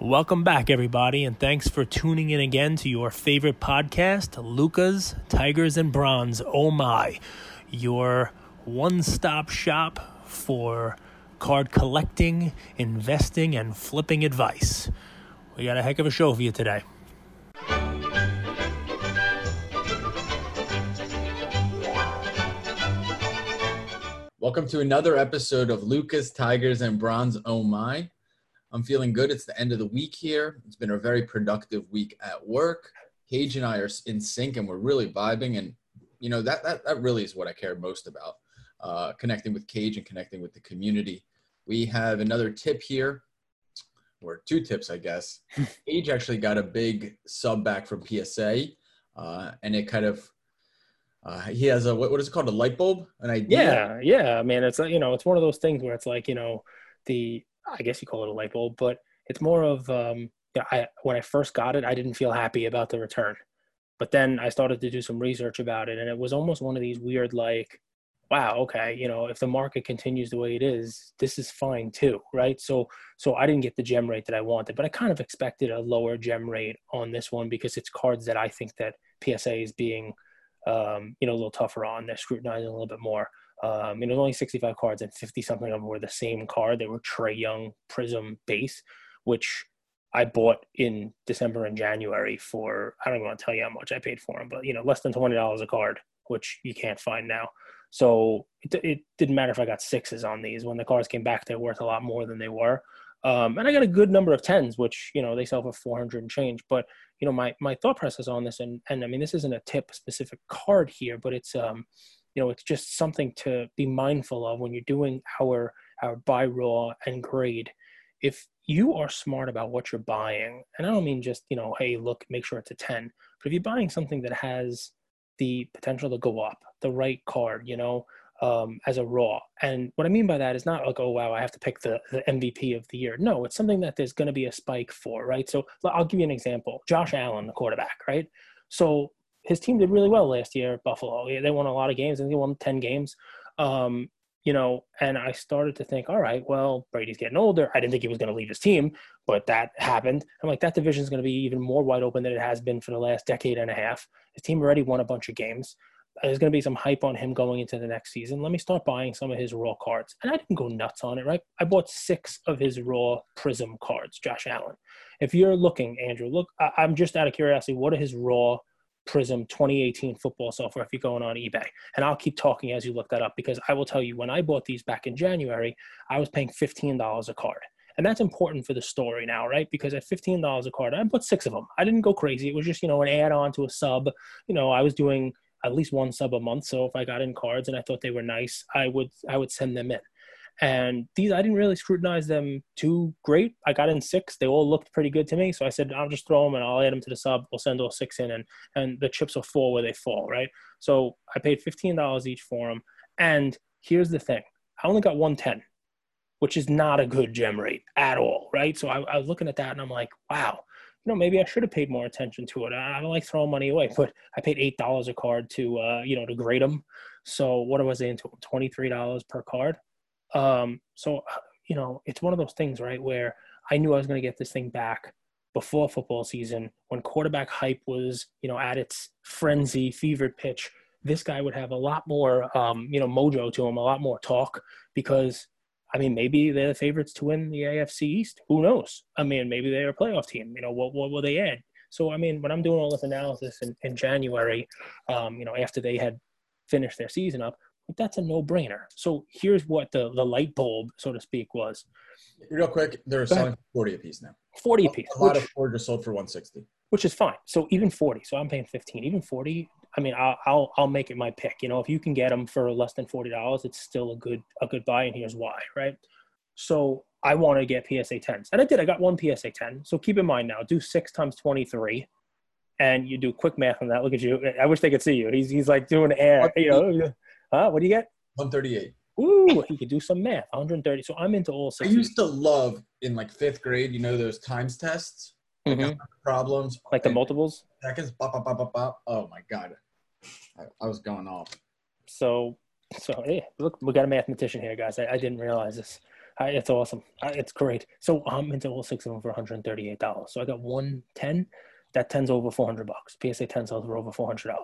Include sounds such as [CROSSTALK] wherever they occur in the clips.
Welcome back, everybody, and thanks for tuning in again to your favorite podcast, Luca's Tigers and Bronze. Oh my, your one stop shop for card collecting, investing, and flipping advice. We got a heck of a show for you today. Welcome to another episode of Lucas Tigers and Bronze Oh My. I'm feeling good. It's the end of the week here. It's been a very productive week at work. Cage and I are in sync and we're really vibing. And, you know, that, that, that really is what I care most about uh, connecting with Cage and connecting with the community. We have another tip here, or two tips, I guess. [LAUGHS] Cage actually got a big sub back from PSA, uh, and it kind of uh, he has a what, what is it called a light bulb an idea yeah yeah man it's you know it's one of those things where it's like you know the i guess you call it a light bulb but it's more of um I when I first got it, I didn't feel happy about the return. But then I started to do some research about it, and it was almost one of these weird, like, wow, okay, you know, if the market continues the way it is, this is fine too, right? So, so I didn't get the gem rate that I wanted, but I kind of expected a lower gem rate on this one because it's cards that I think that PSA is being, um, you know, a little tougher on. They're scrutinizing a little bit more. Um, you know, only 65 cards and 50 something of them were the same card. They were Trae Young Prizm base, which I bought in December and January for I don't even want to tell you how much I paid for them, but you know, less than twenty dollars a card, which you can't find now. So it, it, didn't matter if I got sixes on these. When the cards came back, they're worth a lot more than they were. Um, and I got a good number of tens, which you know they sell for four hundred and change. But you know my my thought process on this, and and I mean this isn't a tip specific card here, but it's um you know it's just something to be mindful of when you're doing our our buy raw and grade. If you are smart about what you're buying and i don't mean just you know hey look make sure it's a 10 but if you're buying something that has the potential to go up the right card you know um, as a raw. And what i mean by that is not like oh wow i have to pick the, the mvp of the year. No it's something that there's going to be a spike for right? So i'll give you an example. Josh allen the quarterback right? So his team did really well last year at buffalo they won a lot of games and they won 10 games um, you know, and I started to think, all right, well, Brady's getting older. I didn't think he was going to leave his team, but that happened. I'm like, that division is going to be even more wide open than it has been for the last decade and a half. His team already won a bunch of games. There's going to be some hype on him going into the next season. Let me start buying some of his raw cards. And I didn't go nuts on it, right? I bought six of his raw prizm cards, Josh Allen. If you're looking, Andrew, look, I'm just out of curiosity, what are his raw Prizm 2018 football software if you're going on eBay. And I'll keep talking as you look that up because I will tell you when I bought these back in January, I was paying $15 a card. And that's important for the story now, right? Because at $15 a card, I bought six of them. I didn't go crazy. It was just, you know, an add on to a sub. You know, I was doing at least one sub a month. So if I got in cards and I thought they were nice, I would I would send them in. And these, I didn't really scrutinize them too great. I got in six. They all looked pretty good to me. So I said, I'll just throw them and I'll add them to the sub. We'll send all six in and, and the chips will fall where they fall, right? So I paid $15 each for them. And here's the thing I only got 110, which is not a good gem rate at all, right? So I, I was looking at that and I'm like, wow, you know, maybe I should have paid more attention to it. I, don't like throwing money away, but I paid eight dollars a card to, uh, you know, to grade them. So what was I into? Twenty three dollars per card. Um, so, you know, it's one of those things, right, where I knew I was going to get this thing back before football season when quarterback hype was, you know, at its frenzy, fevered pitch. This guy would have a lot more, um, you know, mojo to him, a lot more talk because, I mean, maybe they're the favorites to win the AFC East. Who knows? I mean, maybe they're a playoff team. You know, what, what will they add? So, I mean, when I'm doing all this analysis in, in January, um, you know, after they had finished their season up, that's a no-brainer. So here's what the the light bulb, so to speak, was. Real quick, they're selling forty a piece now. Forty a piece. A lot which, of four just sold for one sixty. Which is fine. So even forty. So I'm paying fifteen. Even forty. I mean, I'll, I'll I'll make it my pick. You know, if you can get them for less than forty dollars, it's still a good a good buy, and here's why. Right. So I want to get PSA tens, and I did. I got one PSA ten. So keep in mind now, do six times twenty three and you do quick math on that. Look at you. I wish they could see you. He's he's like doing air. You know, Huh? What do you get? 138. Ooh, you could do some math. 130. So I'm into all six. I used to love in like fifth grade, you know, those times tests, mm-hmm. problems, like the multiples. Seconds. Bop, bop, bop, bop, Oh my god, I, I, was going off. So, so yeah, look, we got a mathematician here, guys. I, I didn't realize this. I, it's awesome. I, it's great. So I'm into all six of them for $138. So I got 110. That 10's over 400 bucks. PSA 10 sells for over $400.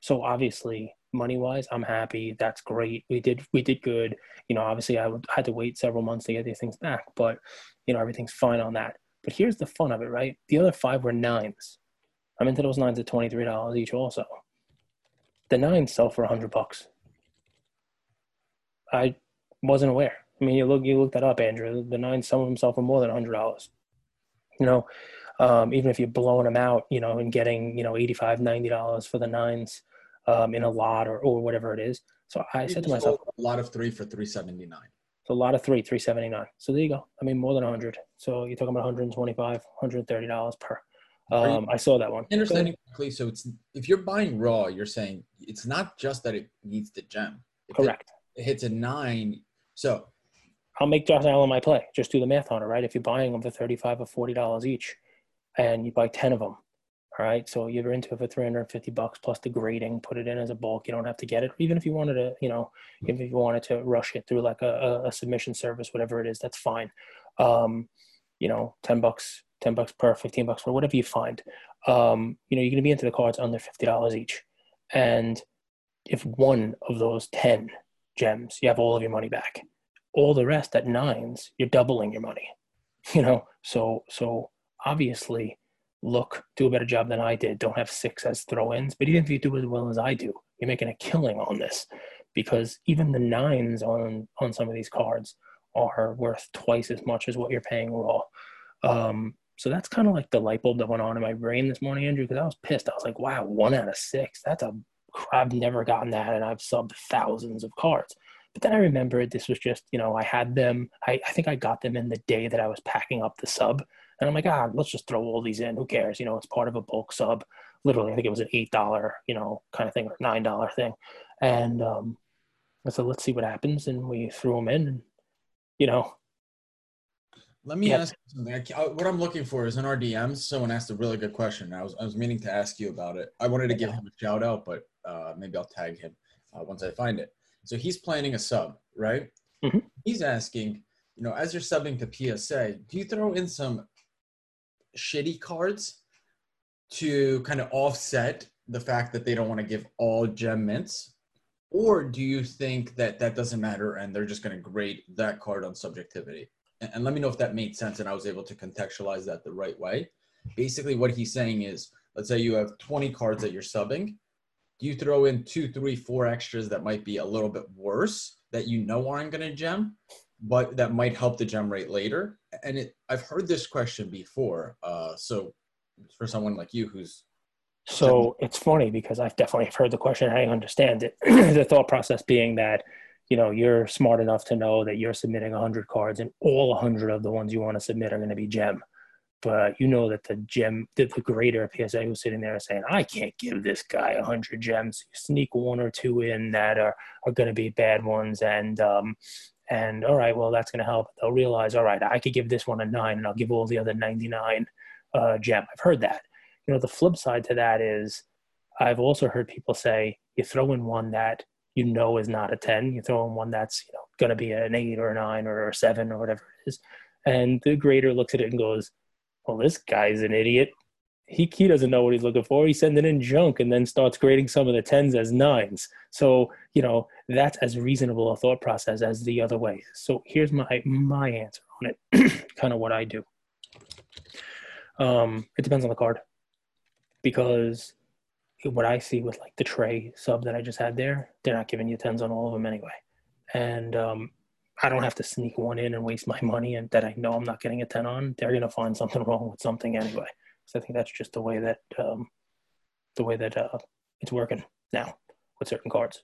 So obviously, money wise, I'm happy. That's great. We did we did good. You know, obviously, I had to wait several months to get these things back, but you know, everything's fine on that. But here's the fun of it, right? The other five were nines. I'm into those nines at twenty three dollars each, also. The nines sell for hundred bucks. I wasn't aware. I mean, you look you look that up, Andrew. The nines, some of them sell for more than hundred dollars. You know, um, even if you're blowing them out, you know, and getting you know 85 90 dollars for the nines um, in a lot or, or whatever it is. So I you said to myself, a lot of three for 379. So a lot of three, 379. So there you go. I mean, more than 100. So you're talking about 125, 130 dollars per. Um, I saw that one. Understanding correctly, so it's if you're buying raw, you're saying it's not just that it needs the gem. If Correct. It, it hits a nine. So I'll make Josh Allen my play. Just do the math on it, right? If you're buying them for 35 or 40 dollars each, and you buy 10 of them, all right. So you're into it for 350 bucks plus the grading, put it in as a bulk. You don't have to get it. Even if you wanted to, you know, if you wanted to rush it through like a, a submission service, whatever it is, that's fine. Um, you know, 10 bucks, 10 bucks per, 15 bucks for whatever you find. Um, you know, you're going to be into the cards under $50 each. And if one of those 10 gems, you have all of your money back. All the rest at nines, you're doubling your money. [LAUGHS] You know, so so obviously look, do a better job than I did. Don't have six as throw ins. But even if you do as well as I do, you're making a killing on this because even the nines on, on some of these cards are worth twice as much as what you're paying raw. Um, so that's kind of like the light bulb that went on in my brain this morning, Andrew, because I was pissed. I was like, wow, one out of six. That's a, I've never gotten that. And I've subbed thousands of cards. But then I remembered this was just, you know, I had them, I, I think I got them in the day that I was packing up the sub. And I'm like, ah, let's just throw all these in. Who cares? You know, it's part of a bulk sub. Literally, I think it was an eight dollar, you know, kind of thing or nine dollar thing. And um, I said, let's see what happens. And we threw them in, and you know. Let me yeah. ask you something. Uh, what I'm looking for is in our DMs. Someone asked a really good question. I was I was meaning to ask you about it. I wanted to give him a shout out, but uh, maybe I'll tag him uh, once I find it. So he's planning a sub, right? Mm-hmm. He's asking, you know, as you're subbing to PSA, do you throw in some shitty cards to kind of offset the fact that they don't want to give all gem mints? Or do you think that that doesn't matter and they're just going to grade that card on subjectivity? And, and let me know if that made sense and I was able to contextualize that the right way. Basically, what he's saying is let's say you have 20 cards that you're subbing. You throw in two, three, four extras that might be a little bit worse that you know aren't going to gem? But that might help the gem rate later. And it, I've heard this question before. Uh, so for someone like you who's so it's funny because I've definitely heard the question. I understand it. [CLEARS THROAT] the thought process being that, you know, you're smart enough to know that you're submitting 100 cards and all 100 of the ones you want to submit are going to be gem. But you know that the gem, the, the grader PSA who's sitting there saying, I can't give this guy 100 gems. You sneak one or two in that are, are going to be bad ones. And, um, and all right, well, that's going to help. They'll realize, all right, I could give this one a nine and I'll give all the other 99 uh, gem. I've heard that. You know, the flip side to that is I've also heard people say you throw in one that you know is not a 10, you throw in one that's, you know, going to be an eight or a nine or a seven or whatever it is. And the grader looks at it and goes, well, this guy's an idiot he, he doesn't know what he's looking for. He's sending in junk and then starts grading some of the tens as nines. So, you know, that's as reasonable a thought process as the other way. So here's my my answer on it, [CLEARS THROAT] kind of what I do. Um, it depends on the card. Because what I see with like the Trae sub that I just had there, they're not giving you tens on all of them anyway. And um, I don't have to sneak one in and waste my money and that I know I'm not getting a 10 on. They're going to find something wrong with something anyway. So I think that's just the way that um, the way that uh, it's working now with certain cards.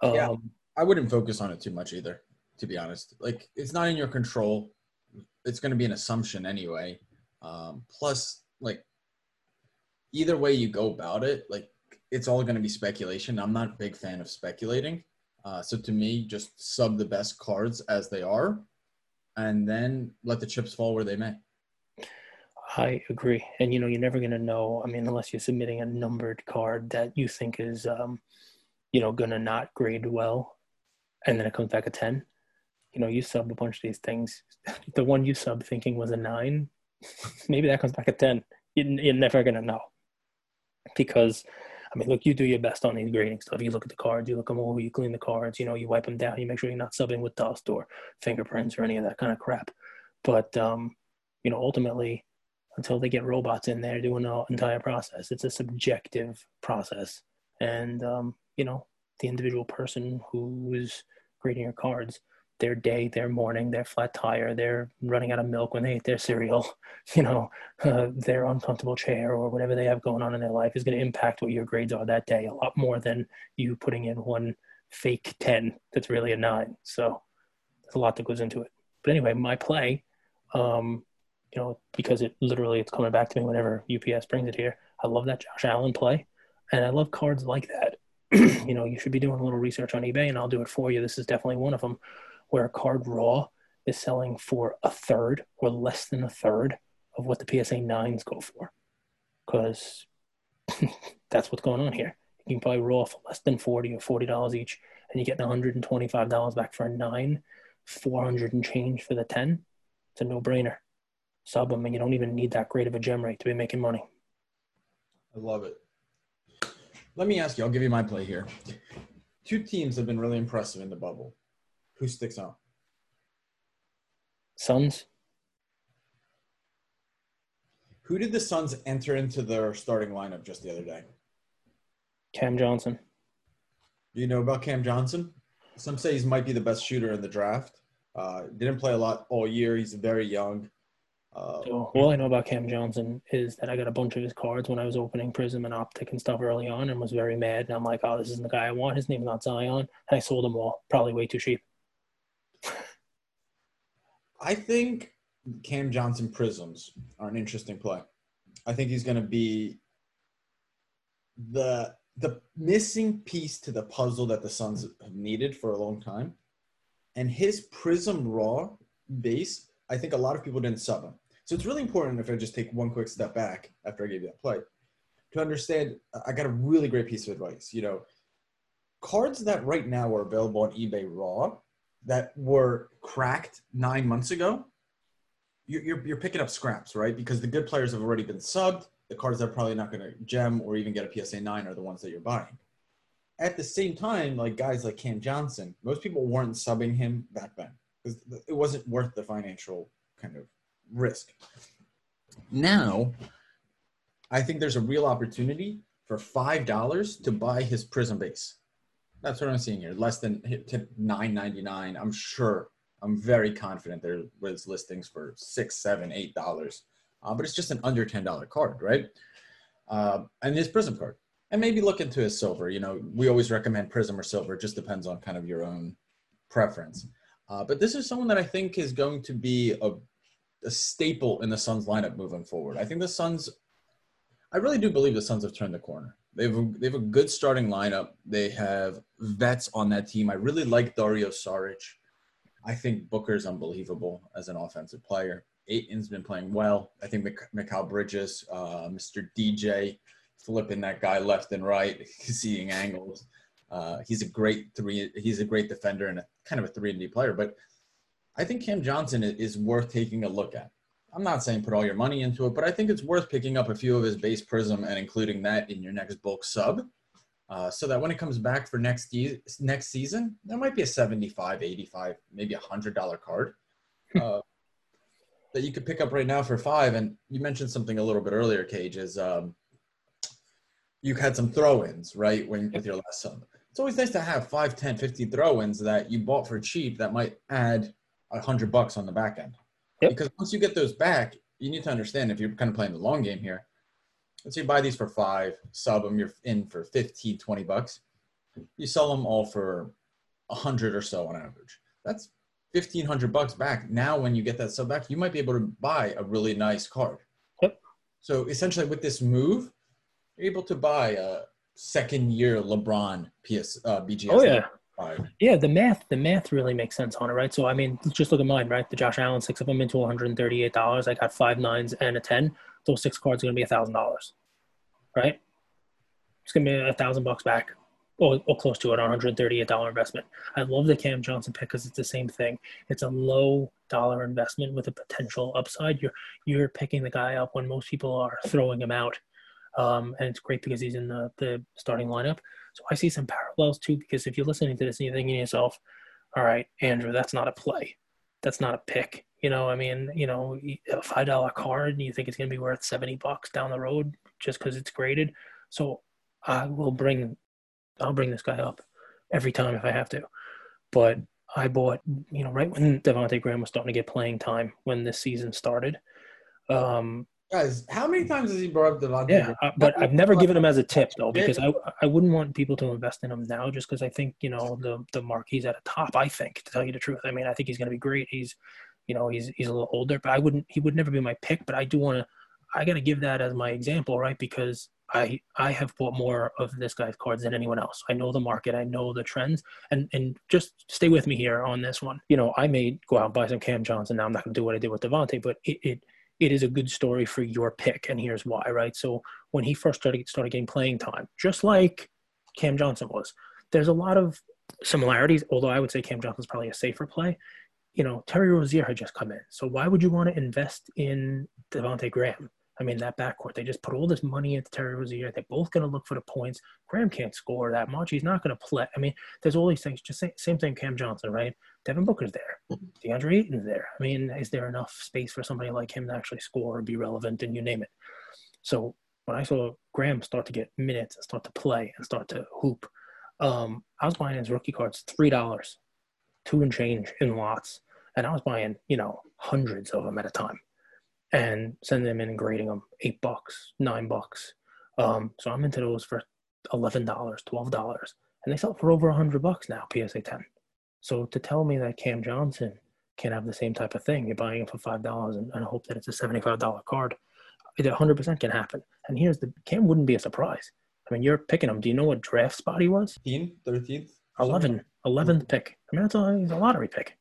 Um, yeah, I wouldn't focus on it too much either. To be honest, like it's not in your control. It's going to be an assumption anyway. Um, plus, like either way you go about it, like it's all going to be speculation. I'm not a big fan of speculating. Uh, so to me, just sub the best cards as they are, and then let the chips fall where they may. I agree. And you know, you're never going to know. I mean, unless you're submitting a numbered card that you think is, um, you know, going to not grade well, and then it comes back a ten. you know, you sub a bunch of these things. [LAUGHS] The one you sub thinking was a nine, [LAUGHS] maybe that comes back a 10. You're never going to know. Because, I mean, look, you do your best on these grading stuff. You look at the cards, you look them over, you clean the cards, you know, you wipe them down, you make sure you're not subbing with dust or fingerprints or any of that kind of crap. But, um, you know, ultimately, until they get robots in there doing the entire process, it's a subjective process. And, um, you know, the individual person who is grading your cards their day, their morning, their flat tire, their running out of milk when they ate their cereal, [LAUGHS] you know, uh, their uncomfortable chair or whatever they have going on in their life is going to impact what your grades are that day a lot more than you putting in one fake 10 that's really a 9. So there's a lot that goes into it. But anyway, my play, um, you know, because it literally it's coming back to me whenever UPS brings it here. I love that Josh Allen play, and I love cards like that. [CLEARS THROAT] you know, you should be doing a little research on eBay, and I'll do it for you. This is definitely one of them where a card raw is selling for a third or less than a third of what the PSA 9s go for. Because [LAUGHS] that's what's going on here. You can buy raw for less than 40 or $40 each, and you get $125 back for a 9, 400 and change for the 10. It's a no brainer. Sub them, and you don't even need that great of a gem rate to be making money. I love it. Let me ask you, I'll give you my play here. Two teams have been really impressive in the bubble who sticks out? Suns. Who did the Suns enter into their starting lineup just the other day? Cam Johnson. Do you know about Cam Johnson? Some say he might be the best shooter in the draft. Uh, didn't play a lot all year. He's very young. Uh, so all I know about Cam Johnson is that I got a bunch of his cards when I was opening Prizm and Optic and stuff early on, and was very mad. And I'm like, "Oh, this isn't the guy I want. His name's not Zion." And I sold them all, probably way too cheap. I think Cam Johnson prizms are an interesting play. I think he's going to be the the missing piece to the puzzle that the Suns have needed for a long time. And his prizm raw base, I think a lot of people didn't sub him. So it's really important if I just take one quick step back after I gave you that play to understand uh, I got a really great piece of advice. You know, cards that right now are available on eBay raw that were cracked nine months ago, you're, you're, you're picking up scraps, right? Because the good players have already been subbed. The cards that are probably not going to gem or even get a PSA 9 are the ones that you're buying. At the same time, like guys like Cam Johnson, most people weren't subbing him back then because it wasn't worth the financial kind of risk. Now, I think there's a real opportunity for $5 to buy his Prizm base. That's what I'm seeing here. Less than tip nine ninety nine. I'm sure. I'm very confident there was listings for six, seven, eight dollars. Uh, but it's just an under ten dollar card, right? Uh, and his Prizm card, and maybe look into his silver. You know, we always recommend Prizm or silver. It just depends on kind of your own preference. Uh, but this is someone that I think is going to be a, a staple in the Suns lineup moving forward. I think the Suns. I really do believe the Suns have turned the corner. They have a, they have a good starting lineup. They have vets on that team. I really like Dario Saric. I think Booker's unbelievable as an offensive player. Ayton's been playing well. I think Mikal Bridges, uh, Mr. DJ, flipping that guy left and right, [LAUGHS] seeing angles. Uh, he's a great three. He's a great defender and a kind of a three and D player. But I think Cam Johnson is worth taking a look at. I'm not saying put all your money into it, but I think it's worth picking up a few of his base prizm and including that in your next bulk sub. Uh, so that when it comes back for next next season, there might be a 75, 85, maybe a hundred dollar card [LAUGHS] uh, that you could pick up right now for five. And you mentioned something a little bit earlier, Cage, is um, you had some throw-ins, right? When with your last sub. It's always nice to have 5, 10, 15 throw-ins that you bought for cheap that might add a hundred bucks on the back end. Yep. Because once you get those back, you need to understand if you're kind of playing the long game here. Let's say you buy these for five, sub them, you're in for 15, 20 bucks. You sell them all for a hundred or so on average. That's 1500 bucks back. Now, when you get that sub back, you might be able to buy a really nice card. Yep. So essentially with this move, you're able to buy a second year LeBron PS uh, BGS. Oh yeah. Yeah, the math the math really makes sense on it, right? So I mean, just look at mine, right? The Josh Allen six of them into one hundred and thirty eight dollars. I got five nines and a ten. Those six cards are gonna be a thousand dollars, right? It's gonna be a thousand bucks back. or, or close to it, $138 investment. I love the Cam Johnson pick because it's the same thing. It's a low dollar investment with a potential upside. You're you're picking the guy up when most people are throwing him out, um, and it's great because he's in the, the starting lineup. So I see some parallels too because if you're listening to this and you're thinking to yourself, "All right, Andrew, that's not a play, that's not a pick." You know, I mean, you know, a five dollar card, and you think it's going to be worth seventy bucks down the road just because it's graded. So I will bring, I'll bring this guy up every time if I have to. But I bought, you know, right when Devonte Graham was starting to get playing time when this season started. Um, Guys, how many times has he brought up Devonte? yeah, uh, but I've never given him as a tip though because I I wouldn't want people to invest in him now just because I think you know the the marquee's at a top. I think to tell you the truth, I mean I think he's going to be great. He's, you know, he's he's a little older, but I wouldn't he would never be my pick. But I do want to I got to give that as my example, right? Because I I have bought more of this guy's cards than anyone else. I know the market, I know the trends, and and just stay with me here on this one. You know, I may go out and buy some Cam Johnson. Now I'm not going to do what I did with Devonte, but it, it it is a good story for your pick, and here's why, right? So when he first started started getting playing time, just like Cam Johnson was, there's a lot of similarities. Although I would say Cam Johnson's probably a safer play. You know, Terry Rozier had just come in, so why would you want to invest in Devonte Graham? I mean, that backcourt, they just put all this money into Terry Rozier. They're both going to look for the points. Graham can't score that much. He's not going to play. I mean, there's all these things. Just say, same thing, Cam Johnson, right? Devin Booker's there. DeAndre Ayton's there. I mean, is there enough space for somebody like him to actually score or be relevant and you name it? So when I saw Graham start to get minutes and start to play and start to hoop, um, I was buying his rookie cards $3, two and change in lots. And I was buying, you know, hundreds of them at a time and sending them in and grading them eight bucks, nine bucks. Um, so I'm into those for eleven dollars, twelve dollars, and they sell for over a hundred bucks now. PSA ten. So to tell me that Cam Johnson can have the same type of thing, you're buying it for five dollars and, and hope that it's a seventy-five dollar card, it 100 percent can happen. And here's the Cam wouldn't be a surprise. I mean, you're picking him. Do you know what draft spot he was? 13th, 13th? 11, 11th pick. I mean, that's a, he's a lottery pick.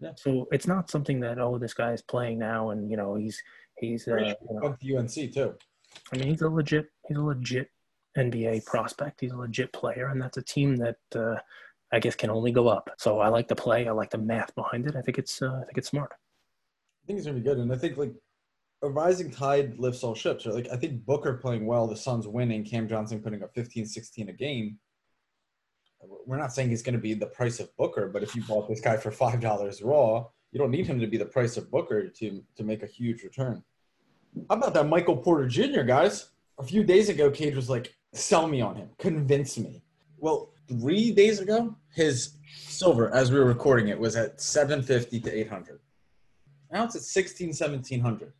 Yeah. So it's not something that oh this guy's playing now and you know he's he's uh, you know, UNC too. I mean he's a legit he's a legit NBA prospect. He's a legit player, and that's a team that uh, I guess can only go up. So I like the play. I like the math behind it. I think it's uh, I think it's smart. I think it's gonna be good, and I think like a rising tide lifts all ships. Right? Like I think Booker playing well, the Suns winning, Cam Johnson putting up 15, 16 a game we're not saying he's going to be the price of Booker, but if you bought this guy for five dollars raw, you don't need him to be the price of Booker to to make a huge return. How about that Michael Porter Jr. guys? A few days ago, Cage was like, "Sell me on him, convince me." Well, three days ago, his silver, as we were recording it, was at seven fifty to eight hundred. Now it's at 16, 1700.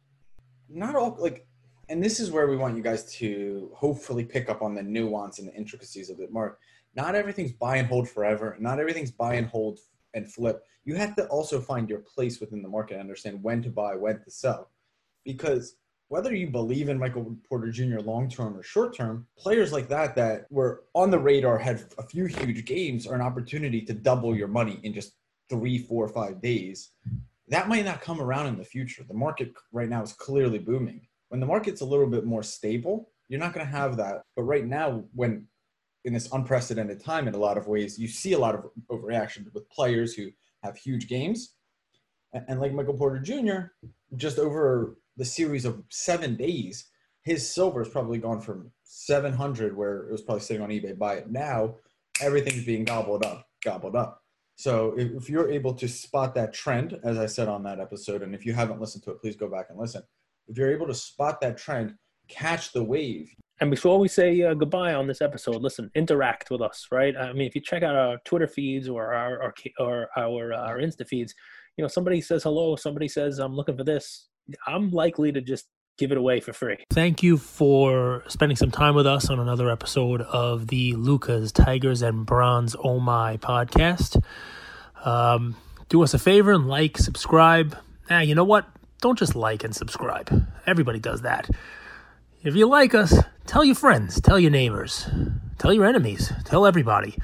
Not all like, and this is where we want you guys to hopefully pick up on the nuance and the intricacies of it more not everything's buy and hold forever. Not everything's buy and hold and flip. You have to also find your place within the market and understand when to buy, when to sell. Because whether you believe in Michael Porter Jr. long term or short term, players like that that were on the radar had a few huge games are an opportunity to double your money in just three, four, five days. That might not come around in the future. The market right now is clearly booming. When the market's a little bit more stable, you're not going to have that. But right now, when in this unprecedented time in a lot of ways. You see a lot of overreaction with players who have huge games. And like Michael Porter Jr., just over the series of seven days, his silver has probably gone from 700, where it was probably sitting on eBay, buy it now, everything's being gobbled up, gobbled up. So if you're able to spot that trend, as I said on that episode, and if you haven't listened to it, please go back and listen. If you're able to spot that trend, catch the wave, and before we say uh, goodbye on this episode, listen, interact with us, right? I mean, if you check out our Twitter feeds or our our or our uh, our Insta feeds, you know, somebody says hello, somebody says I'm looking for this, I'm likely to just give it away for free. Thank you for spending some time with us on another episode of the Lucas Tigers and Bronze Oh My podcast. Um, do us a favor and like, subscribe. Ah, you know what? Don't just like and subscribe. Everybody does that. If you like us, tell your friends, tell your neighbors, tell your enemies, tell everybody.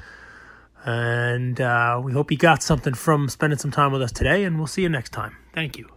And uh, we hope you got something from spending some time with us today, and we'll see you next time. Thank you.